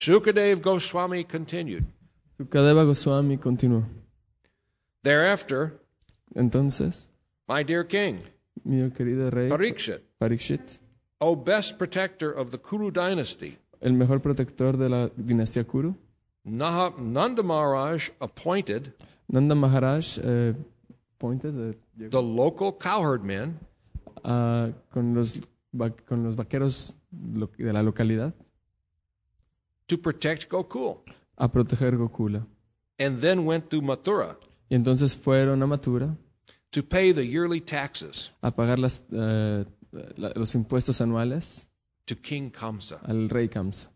Sukadev Goswami continued. Sukadeva Goswami continuó. Thereafter, Entonces, my dear king, mi querido rey Parikshit, Parikshit, O best protector of the Kuru dynasty, el mejor protector de la dinastía Kuru, Naha, Nanda Maharaj appointed Nanda Maharaj eh, pointed, eh, the local cowherd men ah, con, los, con los vaqueros de la localidad to protect Gokul, a proteger Gokula. and then went to Mathura Y entonces fueron a Mathura to pay the yearly taxes a pagar las, eh, la- los impuestos anuales to King Kamsa. al rey Kamsa.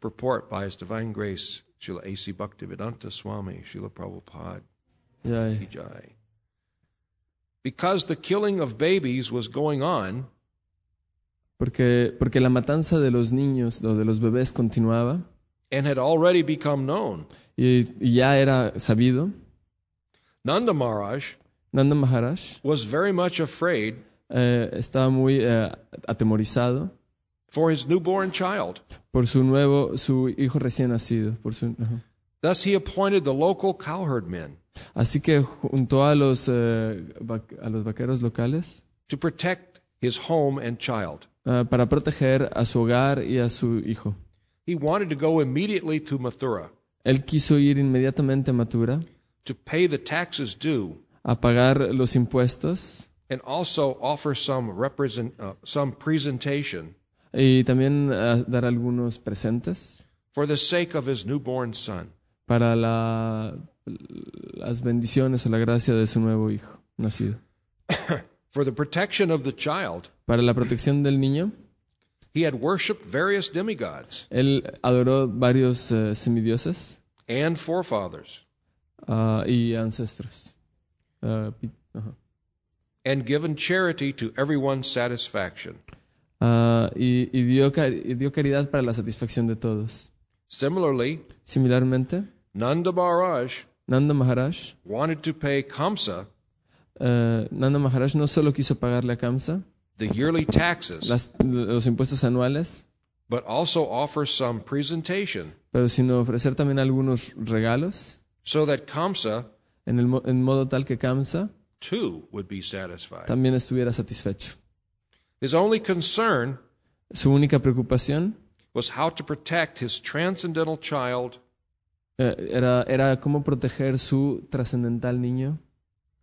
Purport by His Divine Grace, Srila A.C. Bhaktivedanta Swami, Srila Prabhupada. Jai. Because the killing of babies was going on, porque, porque la matanza de los niños o de los bebés continuaba and had already become known, y, y ya era sabido. Nanda Maharaj Nanda Maharaj was very much afraid eh, estaba muy eh, atemorizado for his newborn child. por su nuevo, su hijo recién nacido. Por su. Thus, he appointed the local cowherd men Así que juntó a los, eh, a los vaqueros locales to protect his home and child. Eh, para proteger a su hogar y a su hijo. He wanted to go immediately to Mathura Él quiso ir inmediatamente a Mathura to pay the taxes due a pagar los impuestos and also offer some represent uh, some presentation y también eh, dar algunos presentes for the sake of his newborn son. para la- las bendiciones o la gracia de su nuevo hijo nacido. For the protection of the child, Para la protección del niño, he had worshipped various demigods él adoró varios eh, semidioses and forefathers ah, y ancestros. Ah, pi- ajá. and given charity to everyone's satisfaction. Ah, y, y dio, car- y dio caridad para la satisfacción de todos. Similarly, Similarmente, Nanda Maharaj Nanda Maharaj, wanted to pay Kamsa eh, Nanda Maharaj no solo quiso pagarle a Kamsa the yearly taxes, las- los impuestos anuales, but also offer some presentation pero sino ofrecer también algunos regalos so that Kamsa en, el, mo- en modo tal que Kamsa too would be satisfied. también estuviera satisfecho. His only concern Su única preocupación was how to protect his transcendental child, eh, era, era cómo proteger su trascendental niño,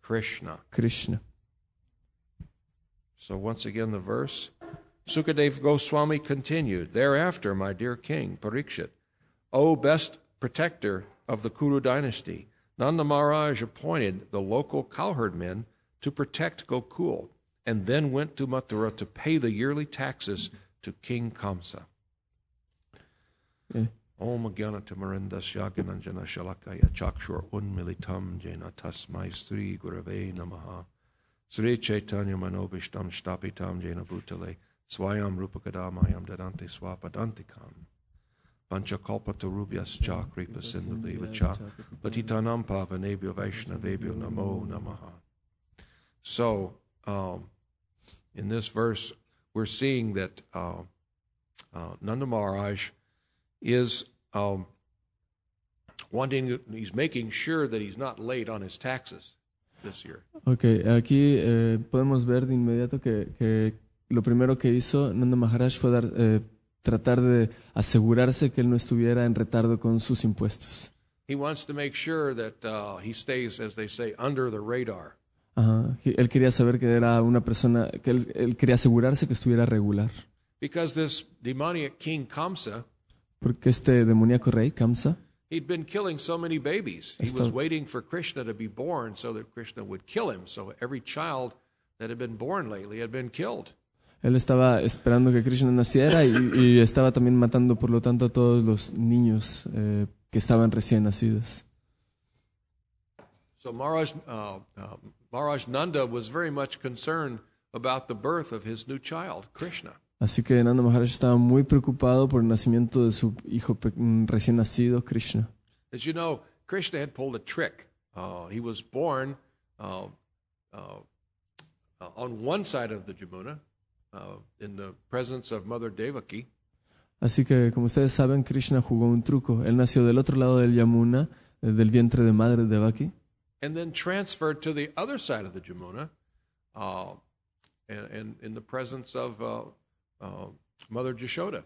Krishna. Krishna. So once again, the verse. Sukadev Goswami continued, Thereafter, my dear king, Parikshit, O best protector of the Kuru dynasty, Nanda Maharaj appointed the local cowherd men to protect Gokul, and then went to Mathura to pay the yearly taxes to King Kamsa. Eh, Om Gyanatamarindas Yagananjana Shalakaya Chakshur Unmilitam Jena Tasmai Sri Gurave Namaha. Sri Chaitanya Manobishtam Shtapitam Jena Bhutale Swayam Rupakadamayam Swapadantikam. Panchakalpatarubhyas Cha Kripa Sindhu Cha Patitanam Pavanebhyo Vaishnavebhyo Namo Namaha. So, um, in this verse, we're seeing that uh, uh, Nanda Maharaj is um, wanting, he's making sure that he's not late on his taxes this year. Ok, aquí eh, podemos ver de inmediato que, que lo primero que hizo Nanda Maharaj fue dar, eh, tratar de asegurarse que él no estuviera en retardo con sus impuestos. He wants to make sure that uh, he stays, as they say, under the radar. Ajá. Él quería saber que era una persona, que él, él quería asegurarse que estuviera regular. Because this demoniac king Kamsa, Porque este demoníaco rey, Kamsa, he'd been killing so many babies. He was waiting for Krishna to be born so that Krishna would kill him. So every child that had been born lately had been killed. él estaba esperando que Krishna naciera y, y estaba también matando, por lo tanto, a todos los niños eh, que estaban recién nacidos. So Maharaj, uh, uh, Maharaj Nanda was very much concerned about the birth of his new child, Krishna. Así que Nanda Maharaj estaba muy preocupado por el nacimiento de su hijo mm, recién nacido, Krishna. As you know, Krishna had pulled a trick. Uh, he was born uh, uh, uh, on one side of the Jamuna, in the presence of Mother Devaki, Así que, como ustedes saben, Krishna jugó un truco. Él nació del otro lado del Yamuna, eh, del vientre de madre de Baki, and then transferred to the other side of the Jamuna and, and in the presence of uh, Mother Jashoda.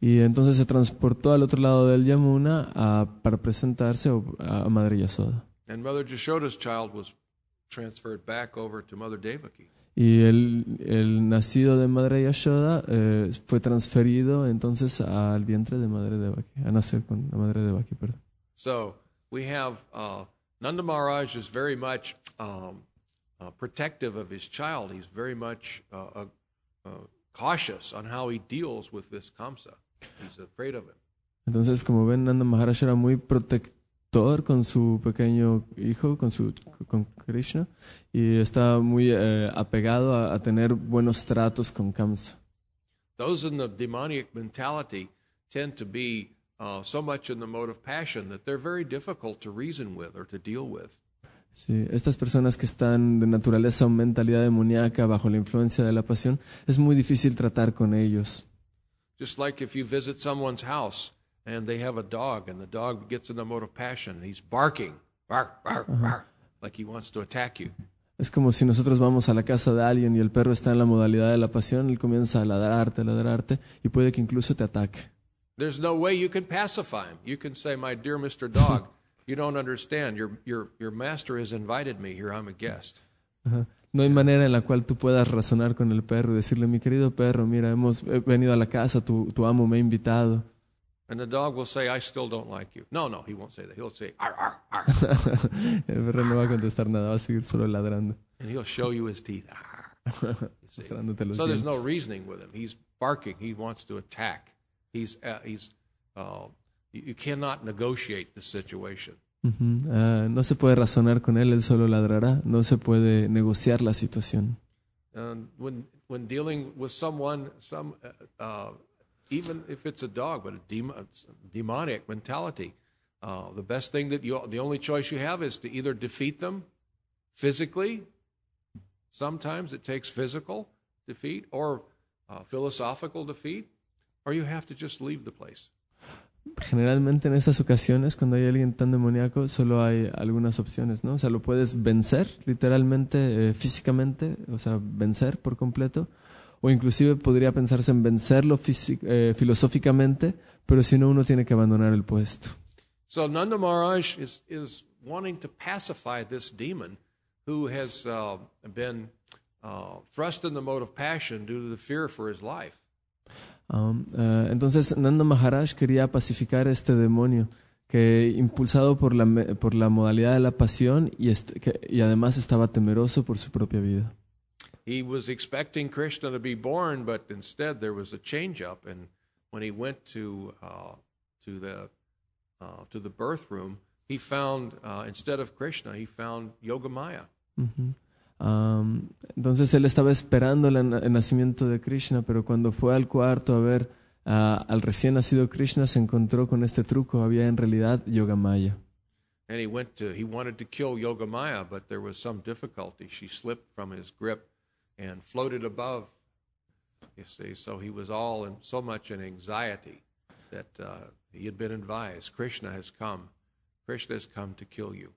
y entonces se transportó al otro lado del Yamuna a- para presentarse a Madre Yasoda. And Mother Jashoda's child was transferred back over to Mother Devaki. Y el, el nacido de Madre Yashoda eh, fue transferido entonces al vientre de Madre Devaki, a nacer con la Madre Devaki, perdón. So we have uh, Nanda Maharaj is very much um, uh, protective of his child. He's very much uh, cautious on how he deals with this Kamsa. He's afraid of him. Entonces, como ven, Nanda Maharaj era muy protector con su pequeño hijo, con, su, con Krishna, y está muy eh, apegado a, a tener buenos tratos con Kamsa. Those in the demoniac mentality tend to be uh, so much in the mode of passion that they're very difficult to reason with or to deal with. Sí, estas personas que están de naturaleza o mentalidad demoníaca bajo la influencia de la pasión, es muy difícil tratar con ellos. Just like if you visit someone's house and they have a dog and the dog gets in the mode of passion and he's barking, bark, bark, bark, like he wants to attack you. Es como si nosotros vamos a la casa de alguien y el perro está en la modalidad de la pasión, él comienza a ladrarte, a ladrarte y puede que incluso te ataque. There's no way you can pacify him. You can say, My dear Mr. Dog, you don't understand. Your, your, your master has invited me here. I'm a guest. Ajá. No hay manera en la cual tú puedas razonar con el perro y decirle, mi querido perro, mira, hemos venido a la casa, tu, tu amo me ha invitado. And the dog will say, I still don't like you. No, no, he won't say that. He'll say, ar, ar, ar. el perro no va a contestar nada, va a seguir solo ladrando, and he'll show you his teeth. Ar. You mostrándote los So there's no reasoning with him. He's barking. He wants to attack. He's, uh, he's, uh, you cannot negotiate the situation. Ah, no se puede razonar con él, él solo ladrará, no se puede negociar la situación. And when when dealing with someone, some uh, uh, even if it's a dog, but a dem- demonic mentality, uh, the best thing that you, the only choice you have is to either defeat them physically. Sometimes it takes physical defeat or philosophical defeat, or you have to just leave the place. Generalmente en estas ocasiones, cuando hay alguien tan demoníaco, solo hay algunas opciones, ¿no? O sea, lo puedes vencer literalmente, eh, físicamente, o sea, vencer por completo, o inclusive podría pensarse en vencerlo eh, filosóficamente, pero si no, uno tiene que abandonar el puesto. So Nanda Maharaj is, is wanting to pacify this demon who has uh, been uh, thrust in the mode of passion due to the fear for his life. Um, eh, entonces, Nanda Maharaj quería pacificar este demonio que, impulsado por la, por la modalidad de la pasión y, est- que- y además estaba temeroso por su propia vida. He was expecting Krishna to be born, but instead there was a change up. And when he went to, uh, to, the, uh, to the birth room, he found, uh, instead of Krishna, he found Yogamaya. Ujú. Am, entonces él estaba esperando el, el nacimiento de Krishna, pero cuando fue al cuarto a ver ah, al recién nacido Krishna, se encontró con este truco. Había en realidad Yogamaya. And he went to, he wanted to kill Yogamaya, but there was some difficulty. She slipped from his grip and floated above, you see. So he was all in so much in anxiety that uh, he had been advised Krishna has come. Krishna has come to kill you.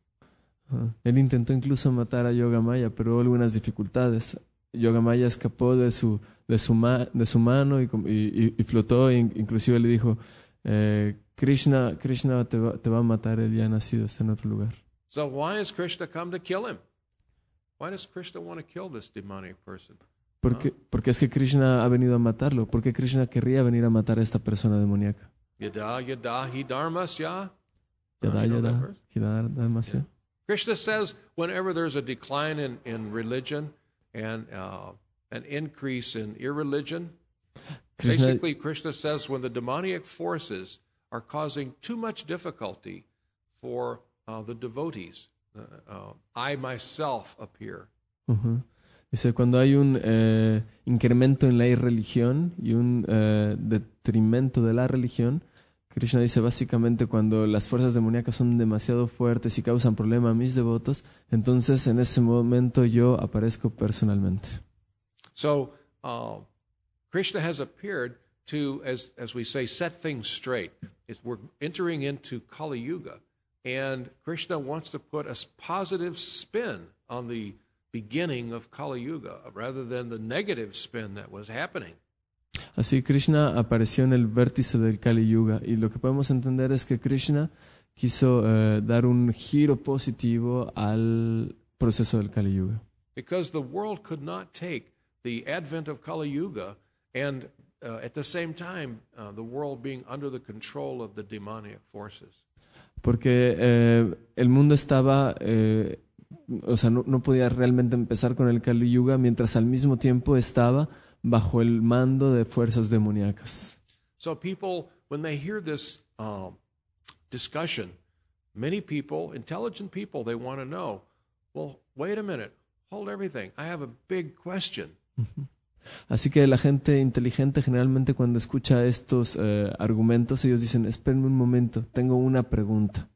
Ajá. Él intentó incluso matar a Yogamaya, pero hubo algunas dificultades. Yogamaya escapó de su, de su, ma- de su mano y, y- y- flotó, e in- inclusive le dijo, eh, Krishna, Krishna te va, te va a matar, él ya ha nacido, está en otro lugar. So why has Krishna come to kill him? Why does Krishna want to kill this demonic person? Porque, porque es que Krishna ha venido a matarlo. ¿Por qué Krishna querría venir a matar a esta persona demoníaca? Yada yada hi dharmasya. Yada, yada, verse? Krishna says whenever there's a decline in, in religion and uh, an increase in irreligion, Krishna, basically Krishna says when the demoniac forces are causing too much difficulty for uh, the devotees, uh, uh, I myself appear. Ujú. Dice, cuando hay un eh, incremento en la irreligión y un eh, detrimento de la religión, Krishna dice básicamente cuando las fuerzas demoníacas son demasiado fuertes y causan problema a mis devotos, entonces en ese momento yo aparezco personalmente. So uh, Krishna has appeared to, as, as we say, set things straight. It's, we're entering into Kali Yuga, and Krishna wants to put a positive spin on the beginning of Kali Yuga rather than the negative spin that was happening. Así Krishna apareció en el vértice del Kali Yuga y lo que podemos entender es que Krishna quiso eh, dar un giro positivo al proceso del Kali Yuga. Because the world could not take the advent of Kali Yuga and uh, at the same time uh, the world being under the control of the demoniac forces. Porque eh, el mundo estaba, eh, o sea, no, no podía realmente empezar con el Kali Yuga mientras al mismo tiempo estaba bajo el mando de fuerzas demoníacas. So people, when they hear this um, discussion, many people, intelligent people, they want to know, well, wait a minute, hold everything. I have a big question. Así que la gente inteligente generalmente cuando escucha estos eh, argumentos, ellos dicen, espérenme un momento, tengo una pregunta.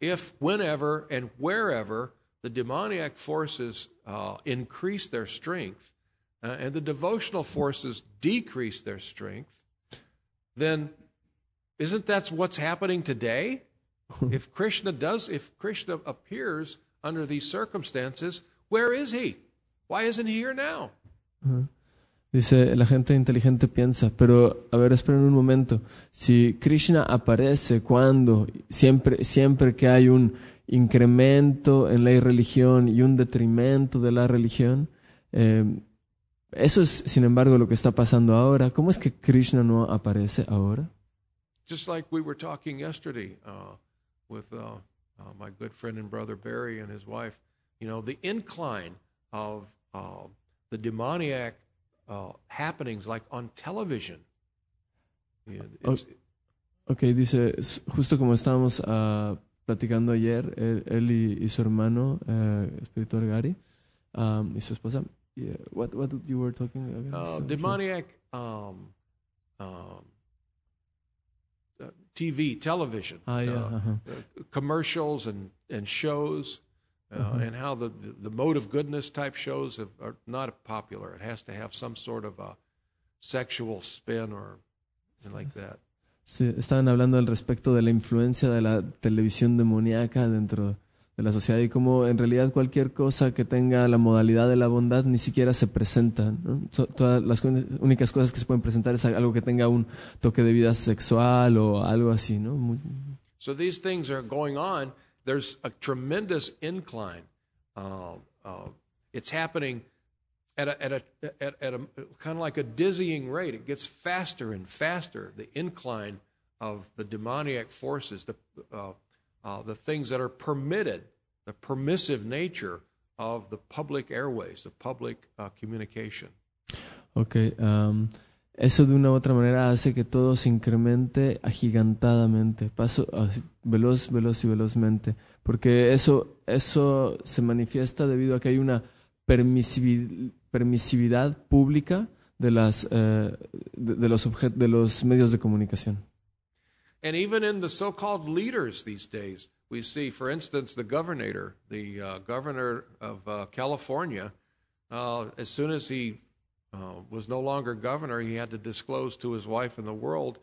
If, whenever, and wherever the demoniac forces uh, increase their strength uh, and the devotional forces decrease their strength, then isn't that what's happening today? if Krishna does, if Krishna appears under these circumstances, where is he? Why isn't he here now? Dice, la gente inteligente piensa, pero a ver, esperen un momento. Si Krishna aparece cuando, siempre, siempre que hay un incremento en la irreligión y un detrimento de la religión, eh, eso es, sin embargo, lo que está pasando ahora. ¿Cómo es que Krishna no aparece ahora? Just like we were talking yesterday uh, with uh, uh, my good friend and brother Barry and his wife, you know, the incline of uh, the demoniac uh, happenings like on television. It's- Ok, dice, justo como estábamos ah, platicando ayer, él, él y, y su hermano eh, espiritual Gary um, y su esposa. Yeah, what, what you were talking about? uh, demoniac um, um, uh, TV, television, Ah, yeah, uh, ajá. uh, commercials and, and shows, uh, and how the, the mode of goodness type shows have, are not popular. It has to have some sort of a sexual spin or something like that. Sí, estaban hablando al respecto de la influencia de la televisión demoníaca dentro de la sociedad y cómo en realidad cualquier cosa que tenga la modalidad de la bondad ni siquiera se presenta. ¿no? So- todas las únicas cosas que se pueden presentar es algo que tenga un toque de vida sexual o algo así, ¿no? Muy- So these things are going on. There's a tremendous incline. Uh, uh, it's happening at a, at a, at, at a kind of like a dizzying rate. It gets faster and faster. The incline of the demoniac forces, the uh, the things that are permitted, the permissive nature of the public airways, the public uh, communication. Ok, am, eso de una u otra manera hace que todo se incremente agigantadamente, paso así, veloz, veloz y velozmente, porque eso, eso se manifiesta debido a que hay una permisivi- permisividad pública de, las, eh, de, de los medios de comunicación. And even in the so-called leaders these days, we see, for instance, the governor, the uh, governor of uh, California, uh, as soon as he uh, was no longer governor, he had to disclose to his wife and the world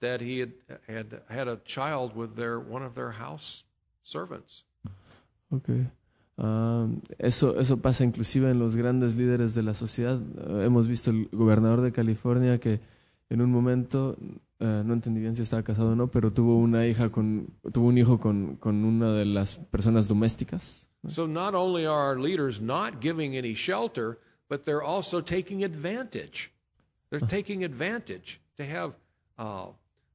that he had had, had a child with their one of their house servants. Ok. Am, eso, eso pasa inclusive en los grandes líderes de la sociedad. Hemos visto el gobernador de California que en un momento, eh, no entendí bien si estaba casado o no, pero tuvo una hija con, tuvo un hijo con, con una de las personas domésticas. So not only are our leaders not giving any shelter, but they're also taking advantage. They're taking advantage to have uh,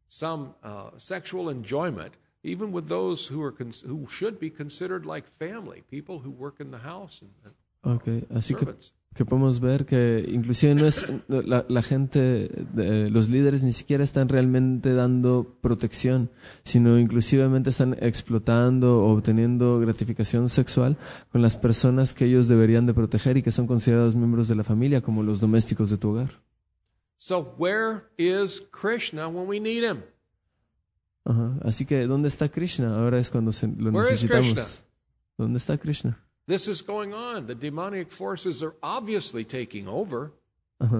some uh, sexual enjoyment, even with those who are cons- who should be considered like family, people who work in the house and, and Ok, así servants. que podemos ver que inclusive no es la, la gente, los líderes ni siquiera están realmente dando protección, sino inclusivamente están explotando o obteniendo gratificación sexual con las personas que ellos deberían de proteger y que son considerados miembros de la familia, como los domésticos de tu hogar. So where is Krishna when we need him? Ajá. Así que, ¿dónde está Krishna? Ahora es cuando se- lo Where necesitamos. ¿Dónde está Krishna? This is going on. The demonic forces are obviously taking over.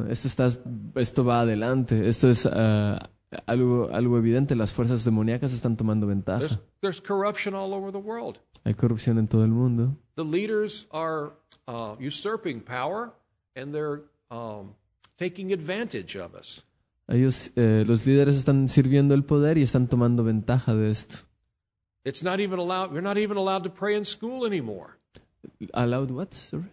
Esto, está, esto va adelante. Esto es ah, algo, algo evidente. Las fuerzas demoníacas están tomando There's, ventaja. there's corruption all over the world. Hay corrupción en todo el mundo. The leaders are uh, usurping power and they're um, taking advantage of us. Ellos, eh, los líderes están sirviendo el poder y están tomando ventaja de esto. It's not even allowed, you're not even allowed to pray in school anymore. Allowed what? Sorry?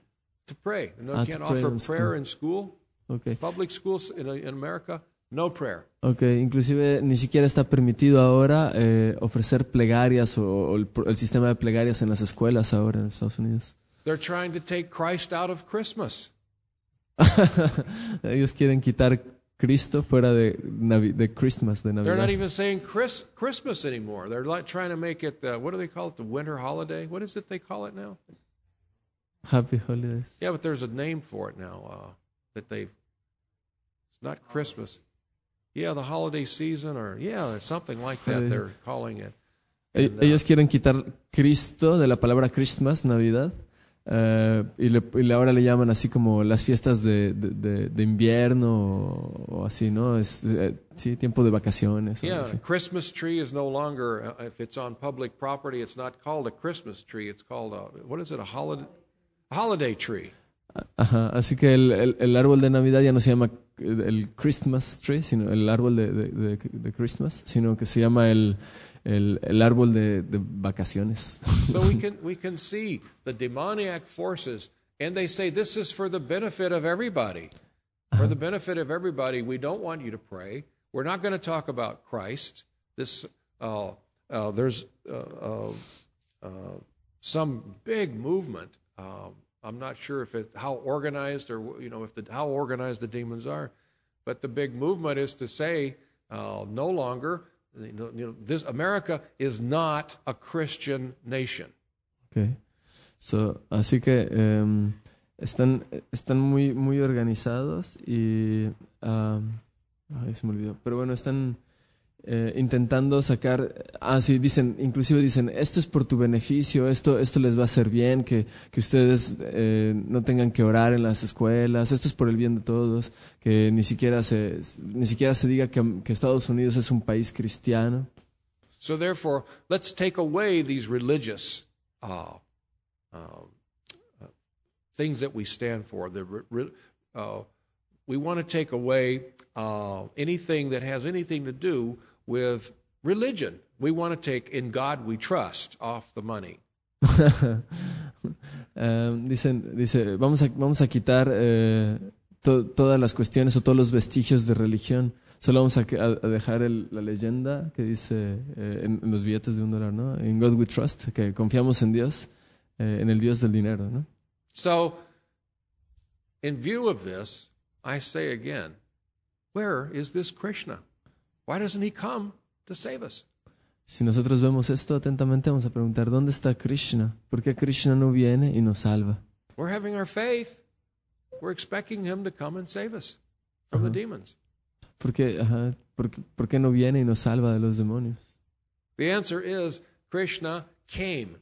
To pray. Know, Ah, can't offer prayer in school. Okay. Public schools in, in America, no prayer. Ok, inclusive ni siquiera está permitido ahora eh, ofrecer plegarias o, o el, el sistema de plegarias en las escuelas ahora en Estados Unidos. They're trying to take Christ out of Christmas. Ellos quieren quitar Cristo fuera de, Navi- de Christmas, de They're Navidad. not even saying Chris, Christmas anymore. They're like trying to make it, uh, what do they call it, the winter holiday? What is it they call it now? Happy Holidays. Yeah, but there's a name for it now uh, that they've. It's not Christmas. Yeah, the holiday season, or yeah, something like that. They're calling it. E- And, uh, Ellos quieren quitar Cristo de la palabra Christmas, Navidad, eh, y, le- y ahora le llaman así como las fiestas de, de- de- de invierno o, o así, ¿no? Es, eh, sí, tiempo de vacaciones. Yeah, a Christmas tree is no longer, uh, if it's on public property, it's not called a Christmas tree. It's called a, what is it, a holiday, a holiday tree. Ajá, así que el, el- el árbol de Navidad ya no se llama el Christmas tree, sino el árbol de, de- de- de Christmas, sino que se llama el, el, el árbol de, de vacaciones. So we can, we can see the demoniac forces, and they say this is for the benefit of everybody. For the benefit of everybody, we don't want you to pray. We're not going to talk about Christ. This, uh, uh, there's uh, uh, uh, some big movement. Um, I'm not sure if it's how organized or you know if the how organized the demons are, but the big movement is to say uh, no longer. You know, you know, this America is not a Christian nation. Okay. So, así que em, están, están muy, muy organizados y... am, ay, se me olvidó. Pero bueno, están eh, intentando sacar... Ah, sí, dicen, inclusive dicen, esto es por tu beneficio, esto, esto les va a hacer bien, que, que ustedes eh, no tengan que orar en las escuelas, esto es por el bien de todos, que ni siquiera se, ni siquiera se diga que, Estados Unidos es un país cristiano. So therefore, let's take away these religious uh, uh, things that we stand for. The uh, we want to take away uh, anything that has anything to do with religion. We want to take "In God We Trust" off the money. Um, dicen, dice, vamos a, vamos a quitar eh, to- todas las cuestiones o todos los vestigios de religión. Solo vamos a, a- dejar el- la leyenda que dice eh, en, en los billetes de un dólar, ¿no? In God we trust, que confiamos en Dios, eh, en el Dios del dinero, ¿no? So, in view of this, I say again, where is this Krishna? Why doesn't he come to save us? Si nosotros vemos esto atentamente, vamos a preguntar, ¿dónde está Krishna? ¿Por qué Krishna no viene y nos salva? We're having our faith. We're expecting him to come and save us from the demons. ¿Por qué, ajá, por, por qué no viene y nos salva de los demonios? The answer is Krishna came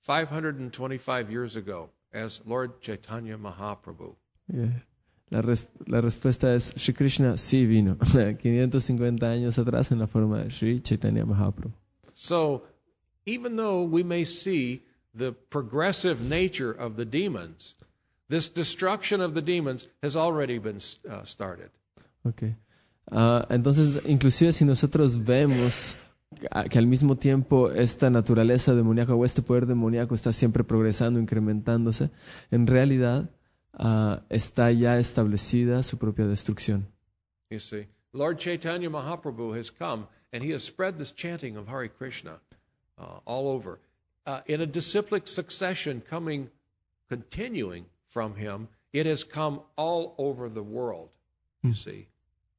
525 years ago as Lord Chaitanya Mahaprabhu. Eh, La, res- la respuesta es, Sri Krishna sí vino, 550 años atrás en la forma de Sri Chaitanya Mahaprabhu. So, even though we may see the progressive nature of the demons, this destruction of the demons has already been uh, started. Okay. Ah, entonces, inclusive si nosotros vemos que al mismo tiempo esta naturaleza demoníaca o este poder demoníaco está siempre progresando, incrementándose, en realidad ah, está ya establecida su propia destrucción. You see, Lord Chaitanya Mahaprabhu has come and he has spread this chanting of Hare Krishna uh, all over. Uh, in a disciplic succession coming, continuing from him, it has come all over the world. You see,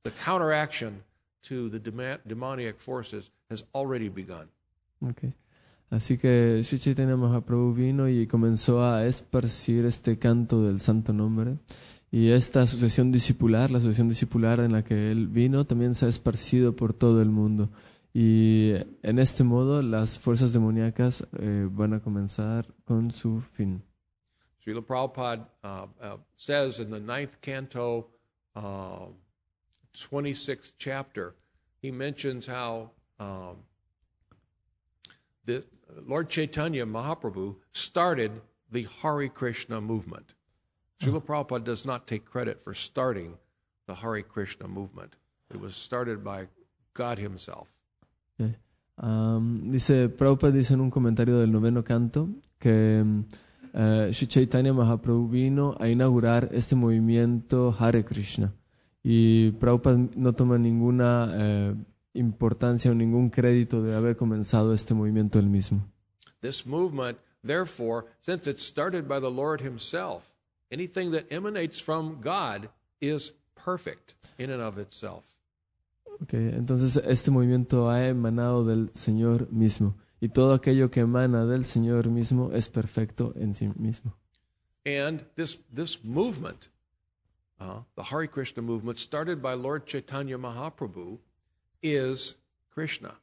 the counteraction to the demoniac forces has already begun. Okay. Así que Sri Chaitanya Mahaprabhu vino y comenzó a esparcir este canto del santo nombre. Y esta asociación discipular, la asociación discipular en la que él vino, también se ha esparcido por todo el mundo. Y en este modo las fuerzas demoníacas eh, van a comenzar con su fin. Srila Prabhupada uh, uh, says in the ninth canto uh, 26th chapter, he mentions how um, the Lord Chaitanya Mahaprabhu started the Hare Krishna movement. Srila Prabhupada does not take credit for starting the Hare Krishna movement. It was started by God Himself. Ok. Am, dice, Prabhupada dice en un comentario del noveno canto que mm, eh, Sri Chaitanya Mahaprabhu vino a inaugurar este movimiento Hare Krishna. Y Prabhupada no toma ninguna eh, importancia o ningún crédito de haber comenzado este movimiento él mismo. This movement, therefore, since it's started by the Lord Himself, anything that emanates from God is perfect in and of itself. Ok, Entonces este movimiento ha emanado del Señor mismo. Y todo aquello que emana del Señor mismo es perfecto en sí mismo. And this, this movement, uh, the Hare Krishna movement, started by Lord Chaitanya Mahaprabhu, is Krishna.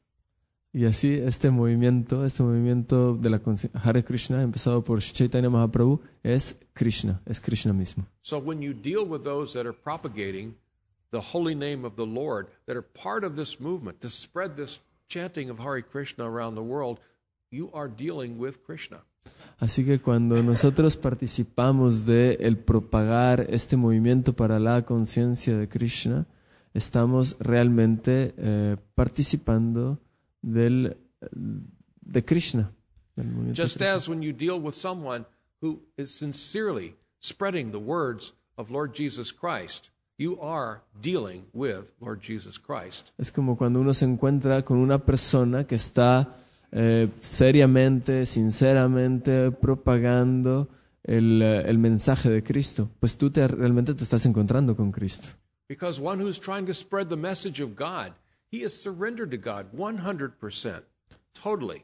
Y así este movimiento, este movimiento de la Hare Krishna, empezado por Chaitanya Mahaprabhu, es Krishna, es Krishna mismo. So when you deal with those that are propagating the holy name of the Lord, that are part of this movement to spread this chanting of Hare Krishna around the world, you are dealing with Krishna. Así que cuando nosotros participamos de el propagar este movimiento para la conciencia de Krishna, estamos realmente eh, participando del, de Krishna. del Just Krishna. as when you deal with someone who is sincerely spreading the words of Lord Jesus Christ, you are dealing with Lord Jesus Christ. Es como cuando uno se encuentra con una persona que está eh, seriamente, sinceramente propagando el, eh, el mensaje de Cristo. Pues tú te, realmente te estás encontrando con Cristo. Because one who's trying to spread the message of God, he is surrendered to God 100%, totally.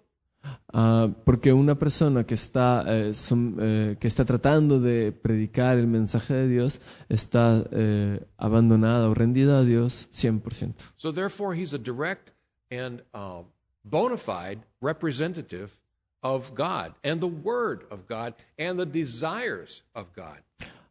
Ah, porque una persona que está, eh, som- eh, que está tratando de predicar el mensaje de Dios está eh, abandonada o rendida a Dios 100%. So therefore, he's a direct and uh, bona fide representative of God and the Word of God and the desires of God.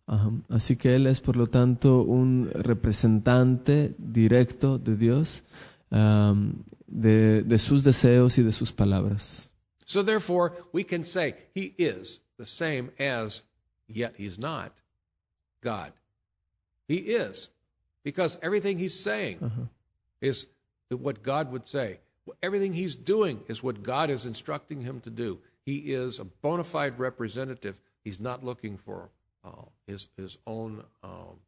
Ajá. Así que Él es, por lo tanto, un representante directo de Dios, am, de, de sus deseos y de sus palabras. So therefore, we can say he is the same as, yet he's not, God. He is, because everything he's saying is what God would say. Everything he's doing is what God is instructing him to do. He is a bona fide representative. He's not looking for his his own um,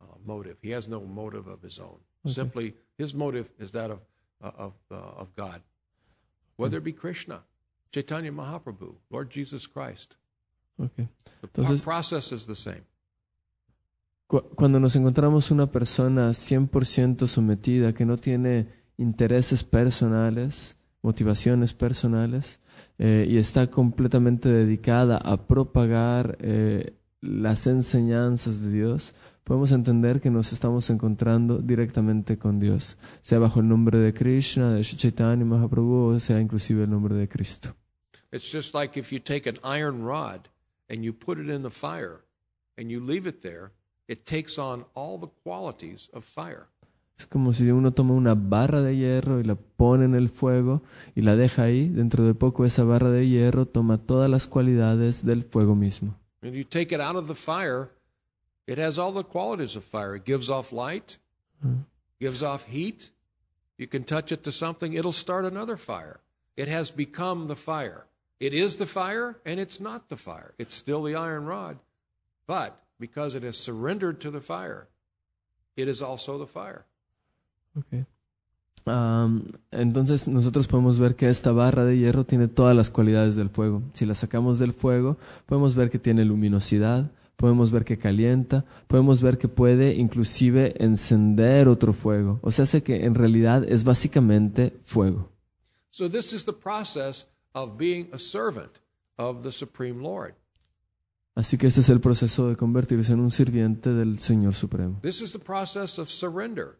uh, motive. He has no motive of his own. Simply, his motive is that of uh, of uh, God. Whether it be Krishna, Chaitanya Mahaprabhu, Lord Jesus Christ, Ok. the pro- Entonces- process is the same. Cu- Cuando nos encontramos una persona 100% sometida, que no tiene intereses personales, motivaciones personales, eh, y está completamente dedicada a propagar eh, las enseñanzas de Dios, podemos entender que nos estamos encontrando directamente con Dios, sea bajo el nombre de Krishna, de Chaitanya Mahaprabhu, o sea inclusive el nombre de Cristo. It's just like if you take an iron rod and you put it in the fire and you leave it there, it takes on all the qualities of fire. Es como si uno toma una barra de hierro y la pone en el fuego y la deja ahí. Dentro de poco esa barra de hierro toma todas las cualidades del fuego mismo. And you take it out of the fire, it has all the qualities of fire. It gives off light, hmm. gives off heat. You can touch it to something, it'll start another fire. It has become the fire. It is the fire and it's not the fire. It's still the iron rod. But because it has surrendered to the fire, it is also the fire. Ok. Entonces nosotros podemos ver que esta barra de hierro tiene todas las cualidades del fuego. Si la sacamos del fuego, podemos ver que tiene luminosidad, podemos ver que calienta, podemos ver que puede inclusive encender otro fuego. O sea, hace que en realidad es básicamente fuego. So, this is the process of being a servant of the Supreme Lord. Así que este es el proceso de convertirse en un sirviente del Señor Supremo. This is the process of surrender.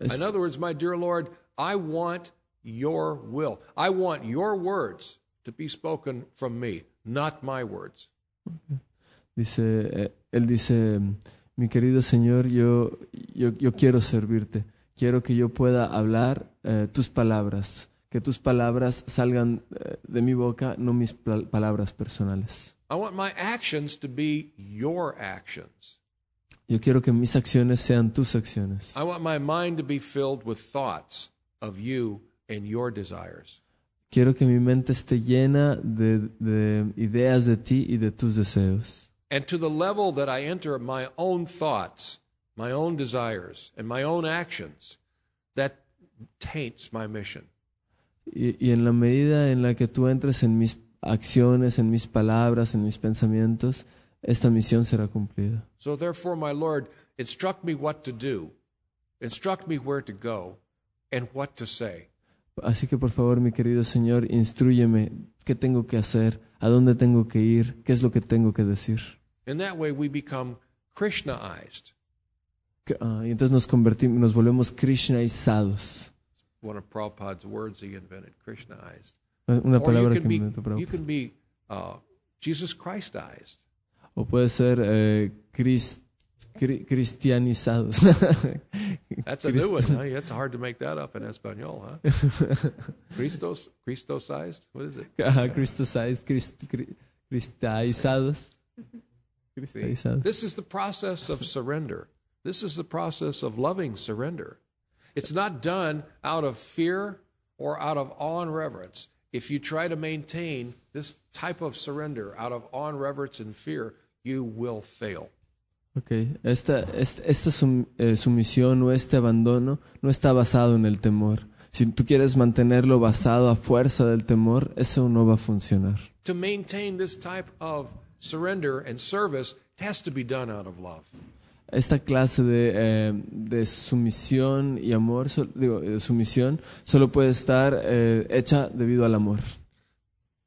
In other words, my dear Lord, I want your will. I want your words to be spoken from me, not my words. Dice, eh, él dice, Mi querido Señor, yo, yo, yo quiero servirte. Quiero que yo pueda hablar eh, tus palabras, que tus palabras salgan eh, de mi boca, no mis palabras personales. I want my actions to be your actions. Yo quiero que mis acciones sean tus acciones. I want my mind to be filled with thoughts of you and your desires. Quiero que mi mente esté llena de, de ideas de ti y de tus deseos. And to the level that I enter my own thoughts, my own desires, and my own actions, that taints my mission. Y, y en la medida en la que tú entres en mis acciones, en mis palabras, en mis pensamientos, esta misión será cumplida. So therefore, my Lord, instruct me what to do, instruct me where to go, and what to say. Así que por favor, mi querido Señor, instrúyeme qué tengo que hacer, a dónde tengo que ir, qué es lo que tengo que decir. In that way, we become Krishnaized. Que- ah, y entonces nos convertimos, nos volvemos Krishnaizados. One of Prabhupada's words he invented, Krishnaized. Una Or you palabra can que be, inventó you Prabhupada. can be uh, Jesus Christized. O puede ser eh, cris- cri- cristianizados. That's a new one. Huh? It's hard to make that up in Espanol, huh? Christos, Christosized. What is it? Ajá, Christosized, Christ-. See, this is the process of surrender. This is the process of loving surrender. It's not done out of fear or out of awe and reverence. If you try to maintain this type of surrender out of awe and reverence and fear, you will fail. Ok, esta, esta, esta sum- eh, sumisión o este abandono no está basado en el temor. Si tú quieres mantenerlo basado a fuerza del temor, eso no va a funcionar. To maintain this type of surrender and service, has to be done out of love. Esta clase de, eh, de sumisión y amor, so- digo, eh, sumisión, solo puede estar eh, hecha debido al amor.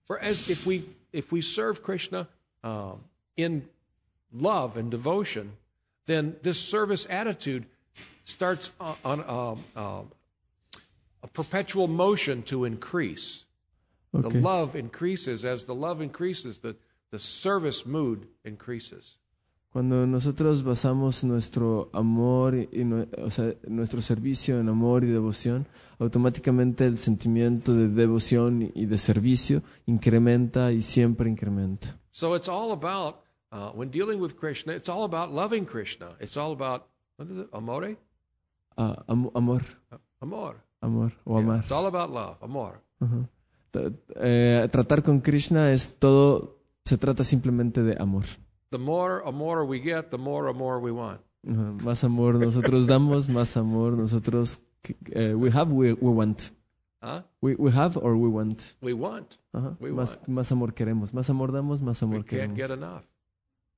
For as if we if we serve Krishna um, in love and devotion, then this service attitude starts on, on um, um, a perpetual motion to increase. Ok. The love increases as the love increases. The the service mood increases. Cuando nosotros basamos nuestro amor y, o sea, nuestro servicio en amor y devoción, automáticamente el sentimiento de devoción y de servicio incrementa y siempre incrementa. So it's all about uh, when dealing with Krishna. It's all about loving Krishna. It's all about what is it? Amore, Ah, am- amor, amor. amor o Yeah. It's all about love, amor. Tra- eh, tratar con Krishna es todo, se trata simplemente de amor. The more amor we get, the more amor we want. Ajá. Más amor nosotros damos, más amor nosotros eh, we have, we, we want. Huh? We, we have or we want. We want. Ajá. We Más, want. más amor queremos. Más amor damos, más We amor can't get enough.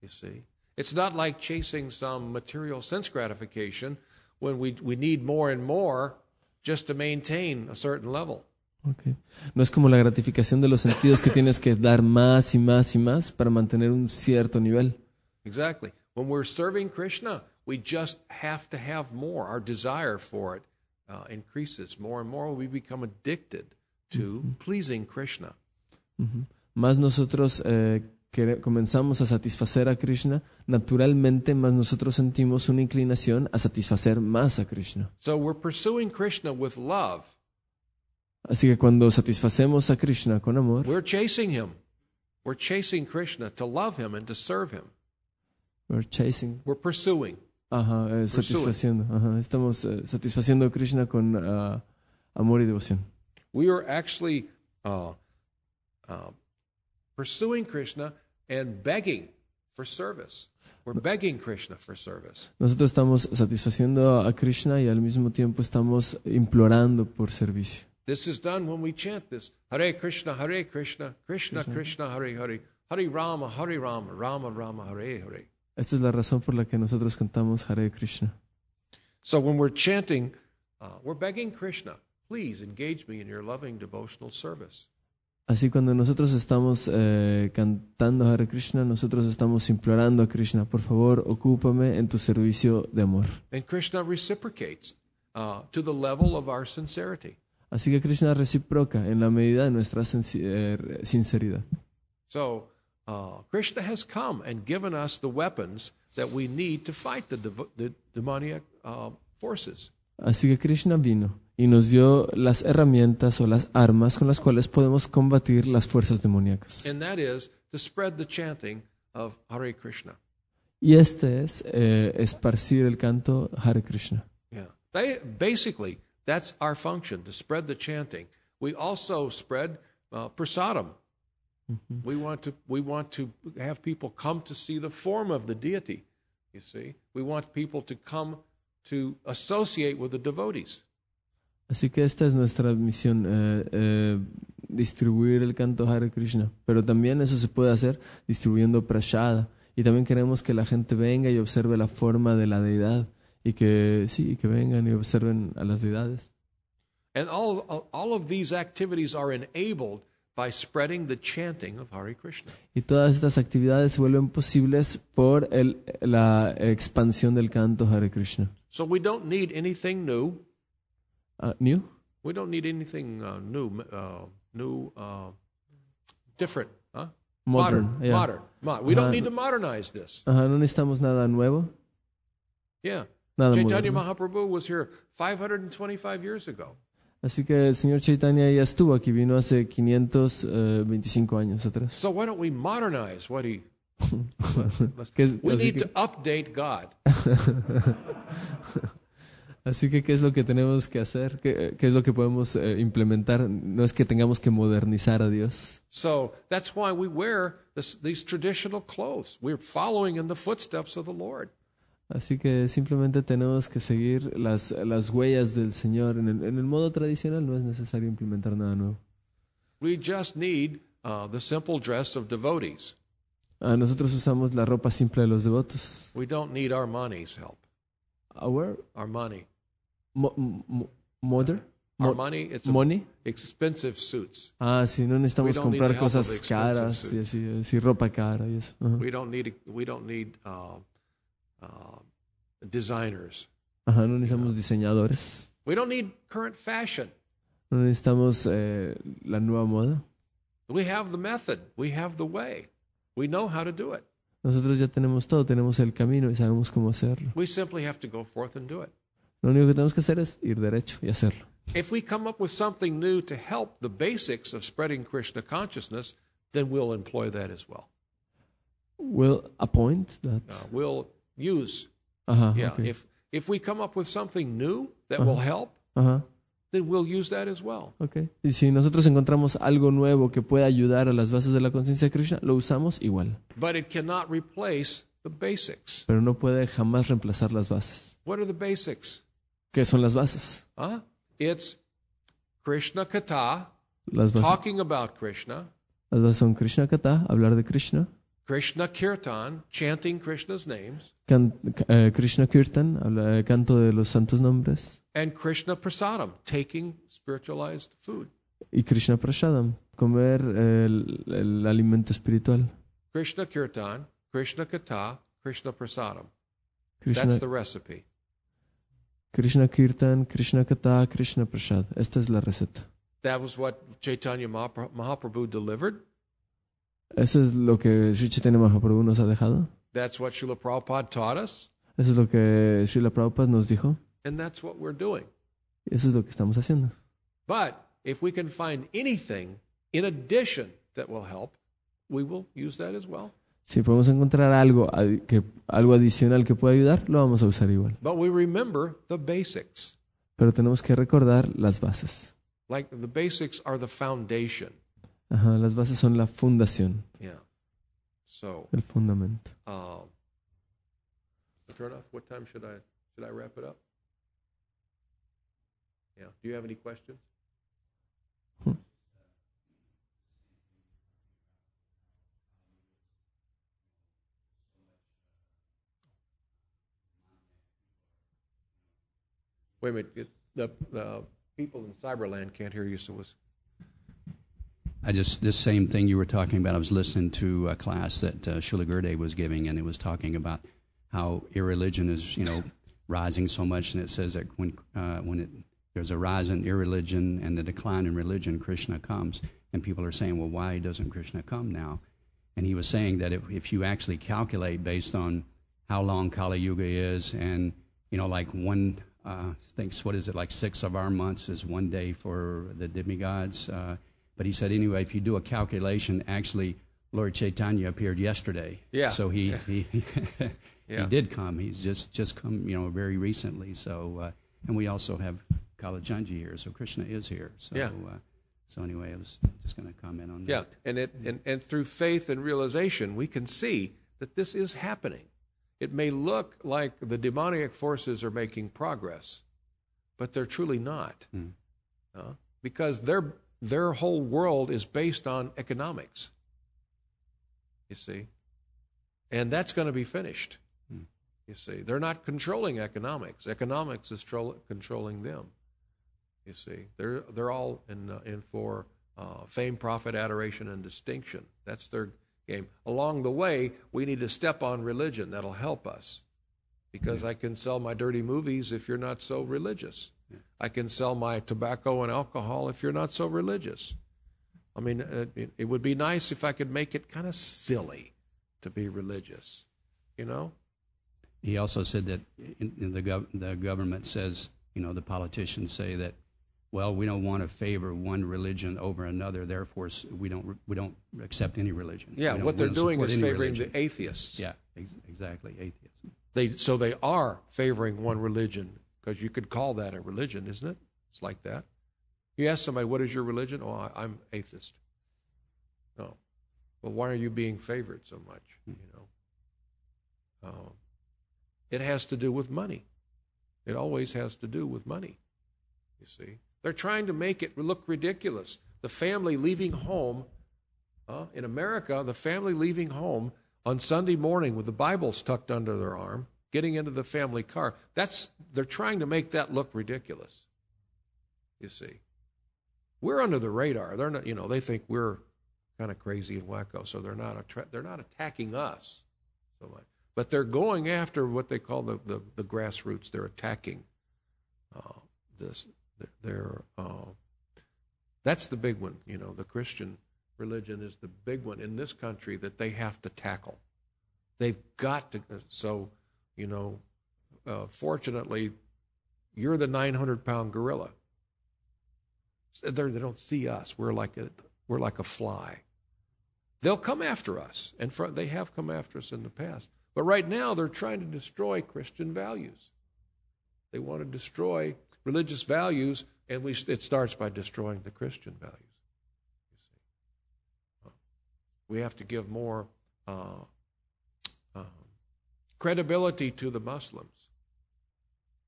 You see, it's not like chasing some material sense gratification when we we need more and more just to maintain a certain level. Ok. No es como la gratificación de los sentidos que tienes que dar más y más y más para mantener un cierto nivel. Exactly. When we're serving Krishna, we just have to have more. Our desire for it uh, increases more and more. We become addicted to pleasing Krishna. Ujú. Más nosotros eh, quere- comenzamos a satisfacer a Krishna, naturalmente más nosotros sentimos una inclinación a satisfacer más a Krishna. So we're pursuing Krishna with love. Así que cuando satisfacemos a Krishna con amor, We're chasing him. We're chasing Krishna to love him and to serve him. we're chasing, We're pursuing. ajá, eh, satisfaciendo, ajá, estamos eh, satisfaciendo a Krishna con ah, amor y devoción. We are actually uh, uh, pursuing Krishna and begging for service. We're begging Krishna for service. Nosotros estamos satisfaciendo a Krishna y al mismo tiempo estamos implorando por servicio. This is done when we chant this Hare Krishna, Hare Krishna, Krishna Krishna, Hare Hare, Hare Rama, Hare Rama, Rama Rama, Hare Hare. Esta es la razón por la que nosotros cantamos Hare Krishna. So when we're chanting, uh, we're begging Krishna, please engage me in your loving devotional service. Así cuando nosotros estamos eh, cantando Hare Krishna, nosotros estamos implorando a Krishna, por favor, ocúpame en tu servicio de amor. And Krishna reciprocates uh, to the level of our sincerity. Así que Krishna reciproca en la medida de nuestra eh, sinceridad. So uh, Krishna has come and given us the weapons that we need to fight the, the demoniac uh, forces. Así que Krishna vino y nos dio las herramientas o las armas con las cuales podemos combatir las fuerzas demoníacas. And that is to spread the chanting of Hare Krishna. Y este es eh, esparcir el canto Hare Krishna. Yeah. They, basically, that's our function, to spread the chanting. We also spread uh, prasadam. We, want to, we want to have people come to see the form of the deity, you see. We want people to come to associate with the devotees. Así que esta es nuestra misión, eh, eh, distribuir el canto Hare Krishna. Pero también eso se puede hacer distribuyendo prashada. Y también queremos que la gente venga y observe la forma de la deidad. Y que sí, que vengan y observen a las deidades. And all, all of these activities are enabled by spreading the chanting of Hare Krishna. Y todas estas actividades se vuelven posibles por el, la expansión del canto Hare Krishna. So we don't need anything new. Ah, ¿New? We don't need anything uh, new, uh, new, uh, different, huh? Modern, yeah. modern. Mo- we don't Uh-huh. need to modernize this. Ajá, no necesitamos nada nuevo. Yeah. Nada Chaitanya moderno. Mahaprabhu was here 525 years ago. Así que el señor Chaitanya ya estuvo aquí, vino hace 525 años atrás. So why don't we modernize what he? We need que, to update God. así que, ¿qué es lo que tenemos que hacer? ¿Qué, qué es lo que podemos eh, implementar? No es que tengamos que modernizar a Dios. So that's why we wear this, these traditional clothes. We're following in the footsteps of the Lord. Así que simplemente tenemos que seguir las, las huellas del Señor. En el, en el modo tradicional no es necesario implementar nada nuevo. We just need uh, the simple dress of devotees. Ah, nosotros usamos la ropa simple de los devotos. We don't need our money's help. Our Our money. mo, mo- mother? Our Mo- money, it's a- money? expensive suits. Ah, sí, no necesitamos don't need comprar help of cosas expensive caras y así, así, ropa cara y eso. Ajá. We don't need we don't need uh, uh, designers. Ajá, no necesitamos diseñadores. We don't need current fashion. No necesitamos eh, la nueva moda. We have the method. We have the way. We know how to do it. Nosotros ya tenemos todo, tenemos el camino y sabemos cómo hacerlo. We simply have to go forth and do it. Lo único que tenemos que hacer es ir derecho y hacerlo. If we come up with something new to help the basics of spreading Krishna consciousness, then we'll employ that as well. We'll appoint that. Uh, we'll use, Ajá, yeah. ok. If if we come up with something new that will help, Ajá, then we'll use that as well. ok. Y si nosotros encontramos algo nuevo que pueda ayudar a las bases de la conciencia de Krishna, lo usamos igual. But it cannot replace the basics. Pero no puede jamás reemplazar las bases. What are the basics? ¿Qué son las bases? Huh? It's Krishna Kata, Las bases, talking about Krishna, las bases son Krishna Kata, hablar de Krishna, Krishna Kirtan, chanting Krishna's names, can- eh, Krishna Kirtan, habla, eh, canto de los santos nombres, and Krishna Prasadam, taking spiritualized food. y Krishna Prashadam, comer el, el alimento espiritual. Krishna Kirtan, Krishna Kata, Krishna Prasadam. Krishna, That's the recipe. Krishna Kirtan, Krishna Kata, Krishna Prashad. Esta es la receta. That was what Chaitanya Mahapra- Mahaprabhu delivered. Eso es lo que Sri Chaitanya Mahaprabhu nos ha dejado. That's what Srila Prabhupada taught us, Eso es lo que Srila Prabhupada nos dijo. and that's what we're doing. Y eso es lo que estamos haciendo. But if we can find anything in addition that will help, we will use that as well. Si podemos encontrar algo, que, algo adicional que pueda ayudar, lo vamos a usar igual. But we remember the basics. Pero tenemos que recordar las bases. Like the basics are the foundation. Ajá, las bases son la fundación, Yeah. So, el fundamento. um, turn off. What time should I should I wrap it up? Yeah. Do you have any questions? Hmm. Wait a minute. The, the people in Cyberland can't hear you, so it's I just this same thing you were talking about. I was listening to a class that uh, Shula Gurde was giving, and it was talking about how irreligion is, you know, rising so much, and it says that when uh, when it there's a rise in irreligion and the decline in religion, Krishna comes, and people are saying, well, why doesn't Krishna come now? And he was saying that if, if you actually calculate based on how long Kali Yuga is, and you know, like one uh, thinks what is it like six of our months is one day for the demigods. Uh, but he said anyway, if you do a calculation, actually Lord Chaitanya appeared yesterday. Yeah. So he he Yeah. he did come. He's just just come, you know, very recently. So uh, and we also have Kalachandji here, so Krishna is here. So Yeah. uh, so anyway, I was just going to comment on Yeah, that. and it and, and through faith and realization, we can see that this is happening. It may look like the demoniac forces are making progress, but they're truly not, Mm. Uh, because their their whole world is based on economics. You see, and that's going to be finished. Mm. You see, they're not controlling economics. Economics is tro- controlling them. You see, they're they're all in uh, in for uh, fame, profit, adoration, and distinction. That's their game. Along the way, we need to step on religion. That'll help us, because I can sell my dirty movies if you're not so religious. I can sell my tobacco and alcohol if you're not so religious. I mean, uh, it, it would be nice if I could make it kind of silly to be religious, you know. He also said that in, in the gov- the government says, you know, the politicians say that, well, we don't want to favor one religion over another, therefore we don't we don't accept any religion. Yeah, what they're doing is favoring religion. the atheists. Yeah, ex- exactly, atheism. They so they are favoring one religion because you could call that a religion, isn't it? It's like that. You ask somebody, "What is your religion?" Oh, I, I'm atheist. No. Well, why are you being favored so much? You know. Um, it has to do with money. It always has to do with money. You see, they're trying to make it look ridiculous. The family leaving home uh, in America, the family leaving home on Sunday morning with the Bibles tucked under their arm, getting into the family car. That's they're trying to make that look ridiculous. You see, we're under the radar. They're not. You know, they think we're kind of crazy and wacko, so they're not. Attra- they're not attacking us so much, but they're going after what they call the the, the grassroots. They're attacking uh, this. They're, uh, that's the big one. You know, the Christian religion is the big one in this country that they have to tackle. They've got to. So, you know, uh, fortunately, you're the 900 pound gorilla. They're, they don't see us. We're like a we're like a fly. They'll come after us, and for, they have come after us in the past. But right now, they're trying to destroy Christian values. They want to destroy religious values, and we, it starts by destroying the Christian values. You see, we have to give more uh, uh, credibility to the Muslims.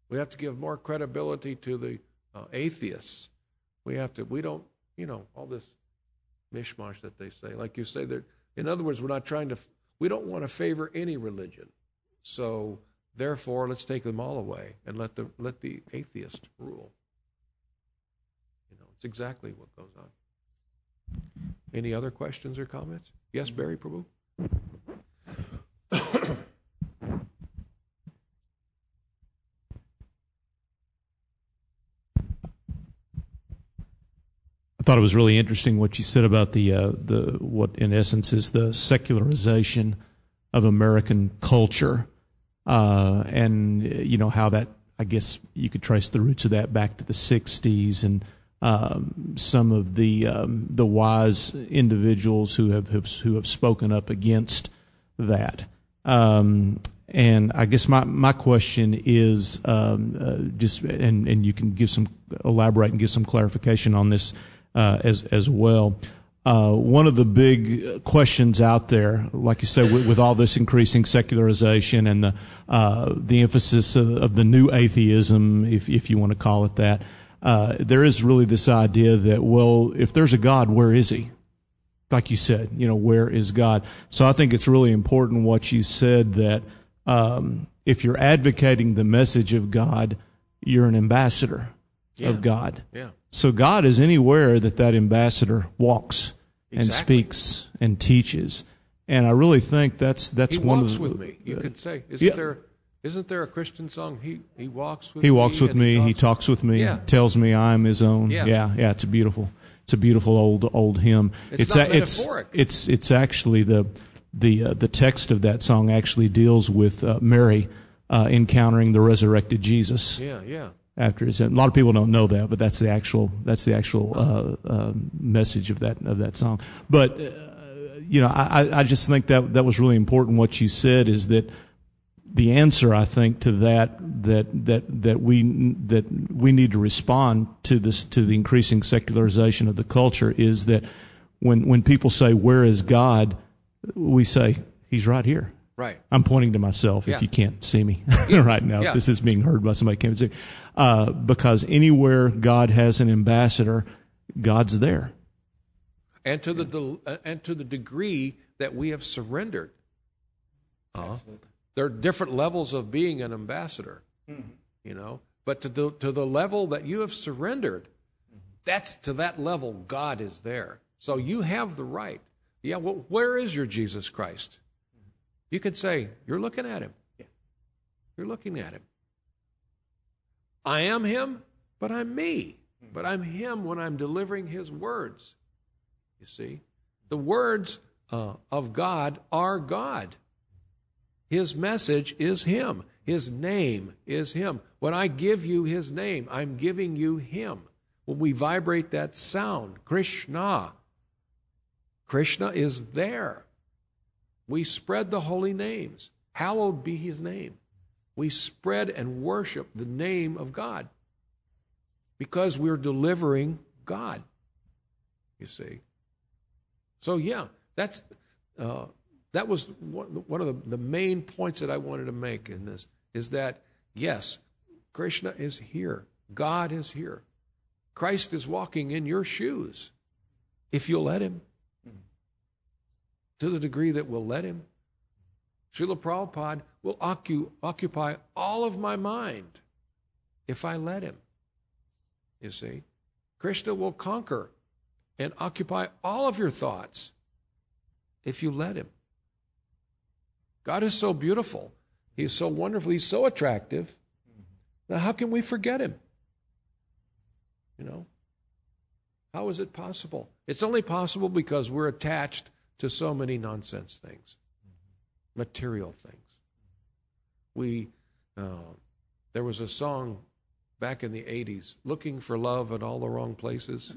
We have to give more credibility to the uh, atheists. We have to. We don't. You know all this mishmash that they say. Like you say, they're. In other words, we're not trying to. We don't want to favor any religion. So therefore, let's take them all away and let the let the atheist rule. You know, it's exactly what goes on. Any other questions or comments? Yes, Barry Prabhu. Thought it was really interesting what you said about the uh, the what in essence is the secularization of American culture, uh, and you know how that I guess you could trace the roots of that back to the '60s and um, some of the um, the wise individuals who have, have who have spoken up against that. Um, and I guess my, my question is um, uh, just and, and you can give some elaborate and give some clarification on this uh, as as well. Uh, one of the big questions out there, like you said, with, with all this increasing secularization and the uh, the emphasis of, of the new atheism, if if you want to call it that, uh, there is really this idea that well, if there's a God, where is He? Like you said, you know, where is God? So I think it's really important what you said that um, if you're advocating the message of God, you're an ambassador Yeah. of God. Yeah. So God is anywhere that that ambassador walks and speaks and teaches. And I really think that's that's He one walks of the, with me. You could say, isn't Yeah. there? Isn't there a Christian song? He he walks with he me. walks with me. He talks- talks with me. Yeah. Tells me I'm his own. Yeah. yeah, yeah. It's a beautiful. It's a beautiful old old hymn. It's not a- it's it's it's actually the the uh, the text of that song actually deals with uh, Mary uh, encountering the resurrected Jesus Yeah, yeah. After his. A lot of people don't know that, but that's the actual that's the actual uh, uh, message of that of that song. But uh, you know, I, I just think that that was really important. What you said is that the answer, I think, to that that that that we that we need to respond to this to the increasing secularization of the culture is that when when people say where is God, we say He's right here. Right. I'm pointing to myself Yeah. if you can't see me right now. Yeah. This is being heard by somebody who can't see. Uh, because anywhere God has an ambassador, God's there. And to the del- uh, and to the degree that we have surrendered. Uh, there are different levels of being an ambassador. You know, but to the to the level that you have surrendered, that's to that level God is there. So you have the right. Yeah, well, where is your Jesus Christ? You could say, You're looking at him. Yeah. You're looking at him. I am him, but I'm me. But I'm him when I'm delivering his words. You see? The words uh, of God are God. His message is him. His name is him. When I give you his name, I'm giving you him. When we vibrate that sound, Krishna, Krishna is there. We spread the holy names. Hallowed be his name. We spread and worship the name of God because we're delivering God. You see? So, yeah, that's, uh, that was one of the, the main points that I wanted to make in this is that, yes, Krishna is here. God is here. Christ is walking in your shoes if you'll let him to the degree that we'll let him. Srila Prabhupada will occu- occupy all of my mind if I let him. You see? Krishna will conquer and occupy all of your thoughts if you let him. God is so beautiful. He is so wonderful. He's so attractive. Now, how can we forget him? You know? How is it possible? It's only possible because we're attached to so many nonsense things, material things. We, uh, there was a song back in the 80s, Looking for Love in All the Wrong Places.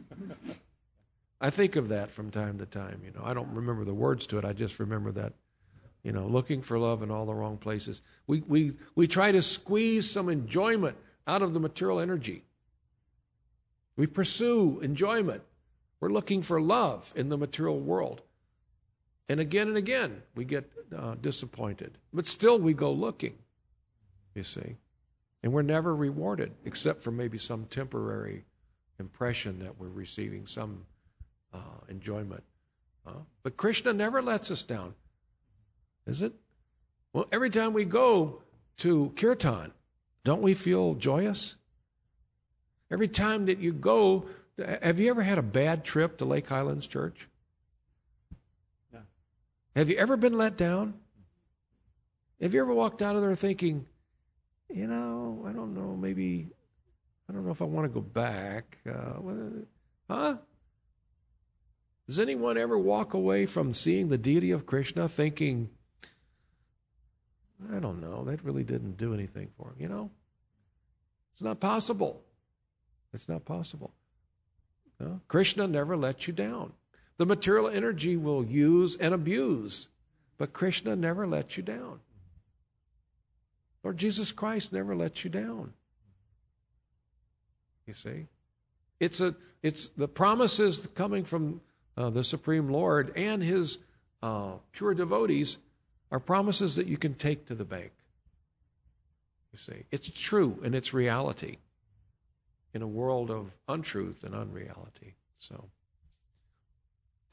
I think of that from time to time. You know, I don't remember the words to it. I just remember that, you know, looking for love in all the wrong places. We, we, we try to squeeze some enjoyment out of the material energy. We pursue enjoyment. We're looking for love in the material world. And again and again, we get uh, disappointed. But still, we go looking, you see. And we're never rewarded, except for maybe some temporary impression that we're receiving some uh, enjoyment. Uh, but Krishna never lets us down, is it? Well, every time we go to kirtan, don't we feel joyous? Every time that you go, have you ever had a bad trip to Lake Highlands Church? Have you ever been let down? Have you ever walked out of there thinking, you know, I don't know, maybe, I don't know if I want to go back? Uh, huh? Does anyone ever walk away from seeing the deity of Krishna thinking, I don't know, that really didn't do anything for him? You know? It's not possible. It's not possible. No? Krishna never lets you down. The material energy will use and abuse, but Krishna never lets you down. Lord Jesus Christ never lets you down. You see? It's a it's the promises coming from uh, the Supreme Lord and his uh, pure devotees are promises that you can take to the bank. You see, it's true and it's reality in a world of untruth and unreality. So,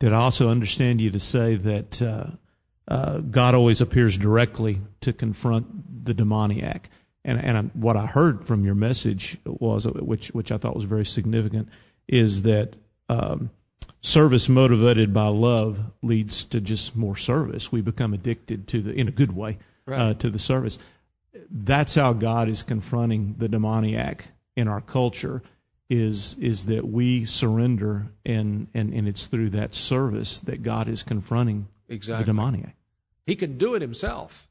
Did I also understand you to say that uh, uh, God always appears directly to confront the demoniac? And, and I, what I heard from your message was, which which I thought was very significant, is that um, service motivated by love leads to just more service. We become addicted to the in a good way uh, to the service. That's how God is confronting the demoniac in our culture. Is is that we surrender and and and it's through that service that God is confronting exactly. the demoniac. He can do it himself.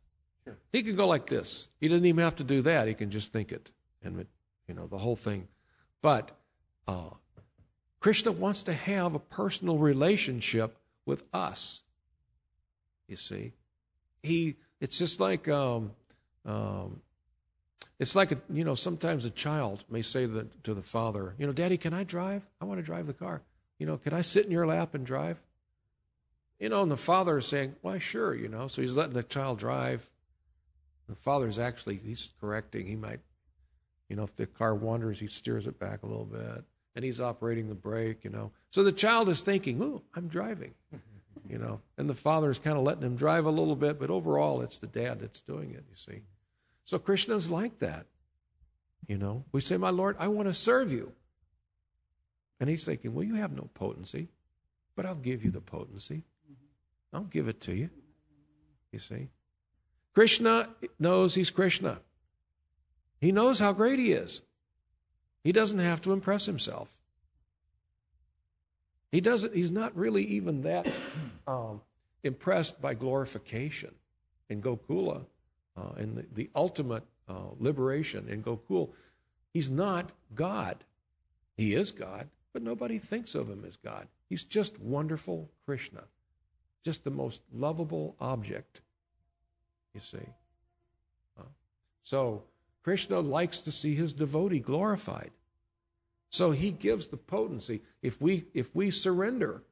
He can go like this. He doesn't even have to do that. He can just think it and, you know, the whole thing. But uh, Krishna wants to have a personal relationship with us. You see, he. It's just like um, um, it's like a, you know sometimes a child may say to the father, you know, Daddy, can I drive? I want to drive the car. You know, can I sit in your lap and drive? You know, and the father is saying, Why, sure, you know. So he's letting the child drive. The father's actually he's correcting. He might, you know, if the car wanders, he steers it back a little bit and he's operating the brake, you know. So the child is thinking, "Ooh, I'm driving," you know, and the father is kind of letting him drive a little bit, but overall, it's the dad that's doing it. You see, so Krishna's like that, you know. We say, "My Lord, I want to serve you," and he's thinking, "Well, you have no potency, but I'll give you the potency. I'll give it to you." You see, Krishna knows he's Krishna. He knows how great he is. He doesn't have to impress himself. He doesn't. He's not really even that um, impressed by glorification in Gokula uh, and the, the ultimate uh, liberation in Gokul. He's not God. He is God, but nobody thinks of him as God. He's just wonderful Krishna, just the most lovable object. You see. Uh, so Krishna likes to see his devotee glorified. So he gives the potency. If we if we surrender,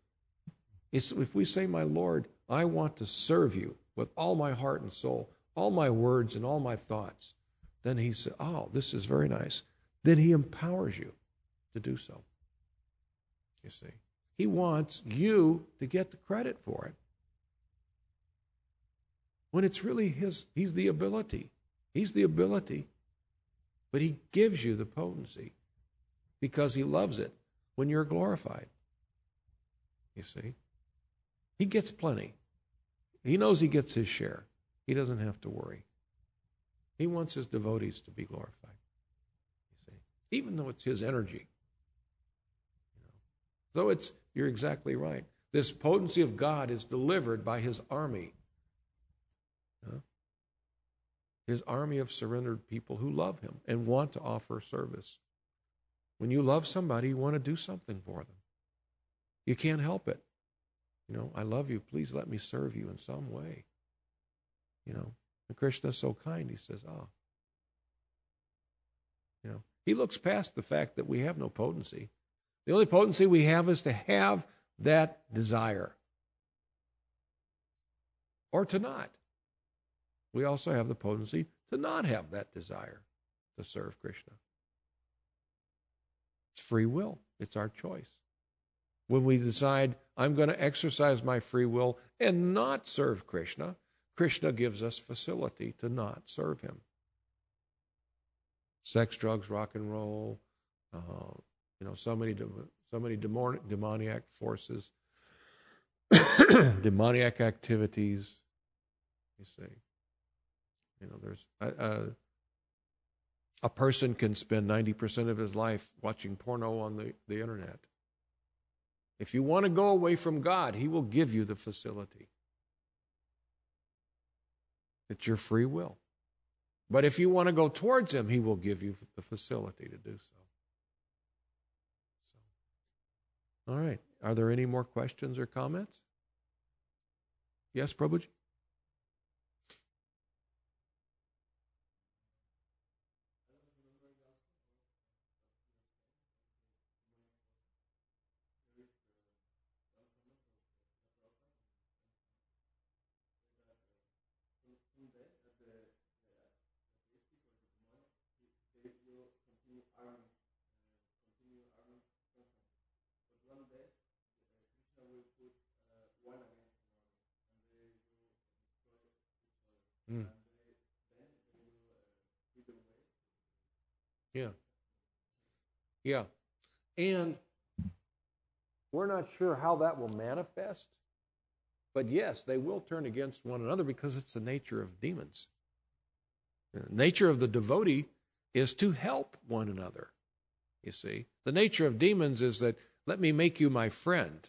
if we say, My Lord, I want to serve you with all my heart and soul, all my words and all my thoughts, then he said, Oh, this is very nice. Then he empowers you to do so. You see. He wants you to get the credit for it. When it's really his, he's the ability. He's the ability but He gives you the potency because He loves it when you're glorified. You see? He gets plenty. He knows He gets His share. He doesn't have to worry. He wants His devotees to be glorified. You see? Even though it's His energy. You know? So it's, you're exactly right. This potency of God is delivered by His army. Huh? his army of surrendered people who love him and want to offer service. When you love somebody, you want to do something for them. You can't help it. You know, I love you. Please let me serve you in some way. You know, and Krishna is so kind. He says, ah. You know, he looks past the fact that we have no potency. The only potency we have is to have that desire or to not we also have the potency to not have that desire to serve Krishna. It's free will, it's our choice. When we decide, I'm going to exercise my free will and not serve Krishna, Krishna gives us facility to not serve him. Sex, drugs, rock and roll, uh, you know, so many, so many demoniac forces, demoniac activities, you see. You know, there's a, a, a person can spend 90% of his life watching porno on the, the internet. If you want to go away from God, He will give you the facility. It's your free will. But if you want to go towards Him, He will give you the facility to do so. so. All right. Are there any more questions or comments? Yes, Prabhuji? Mm. Yeah. Yeah. And we're not sure how that will manifest, but yes, they will turn against one another because it's the nature of demons. The nature of the devotee is to help one another. You see, the nature of demons is that let me make you my friend.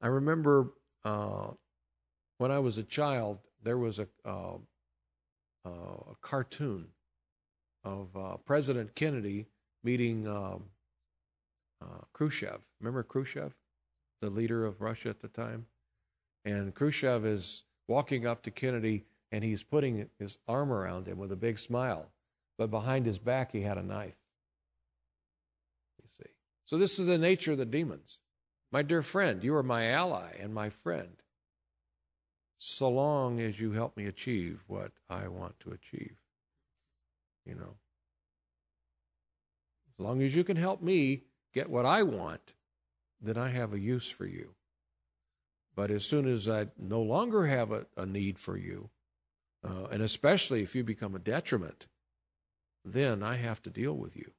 I remember uh, when I was a child, there was a, uh, uh, a cartoon of uh, President Kennedy meeting um, uh, Khrushchev. Remember Khrushchev, the leader of Russia at the time? And Khrushchev is walking up to Kennedy and he's putting his arm around him with a big smile. But behind his back, he had a knife. You see. So, this is the nature of the demons. My dear friend, you are my ally and my friend so long as you help me achieve what I want to achieve. You know, as long as you can help me get what I want, then I have a use for you. But as soon as I no longer have a, a need for you, uh, and especially if you become a detriment, then I have to deal with you.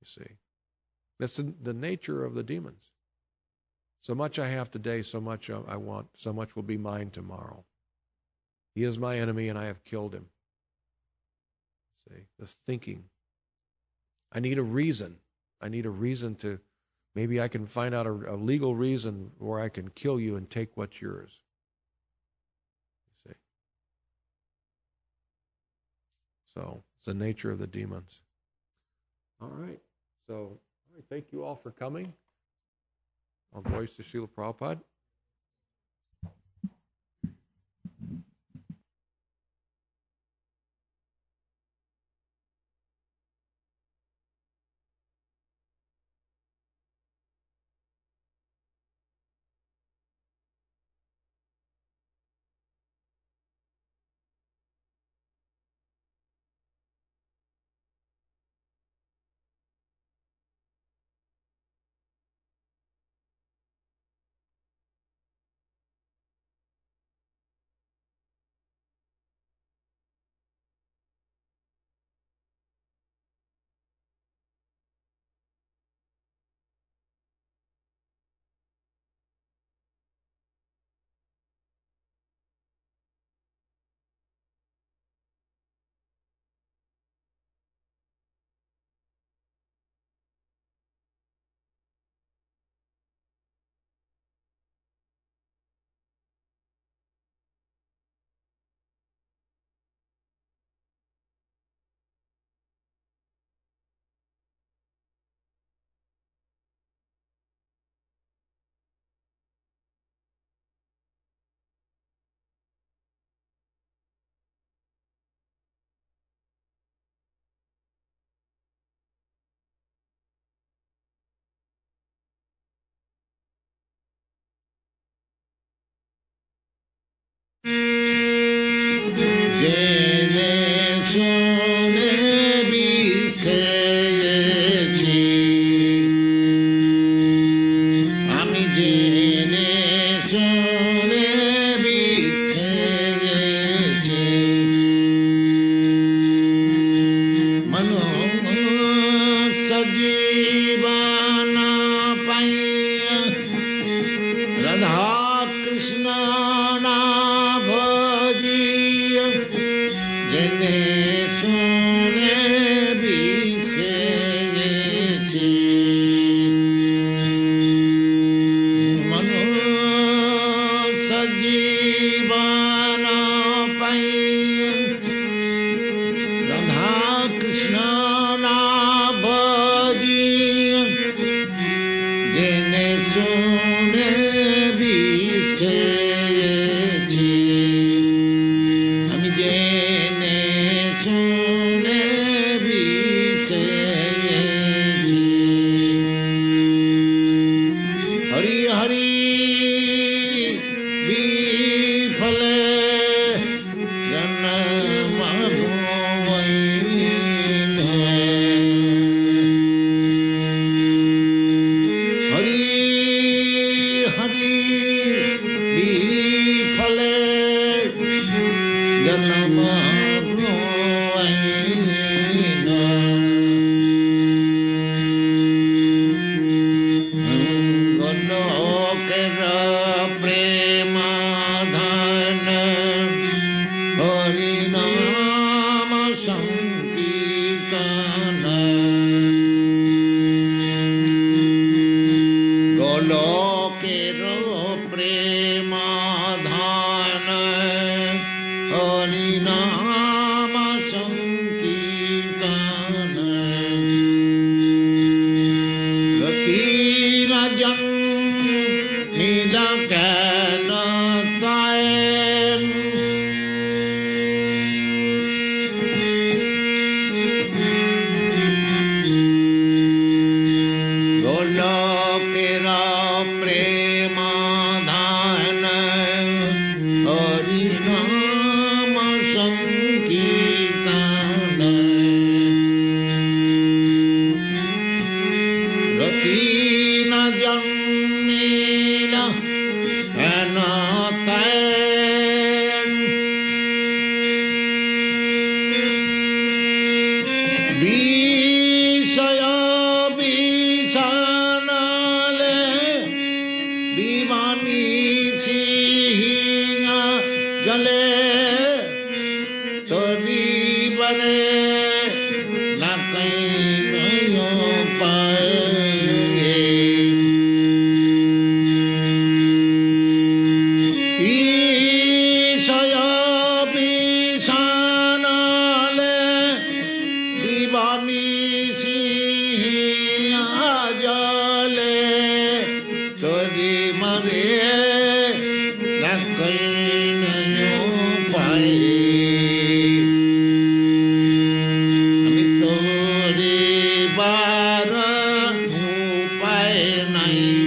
You see, that's the, the nature of the demons. So much I have today, so much I want, so much will be mine tomorrow. He is my enemy, and I have killed him. See, this thinking. I need a reason. I need a reason to, maybe I can find out a, a legal reason where I can kill you and take what's yours. You see. So it's the nature of the demons. All right. So, all right, thank you all for coming on Voice to Srila Prabhupada. nani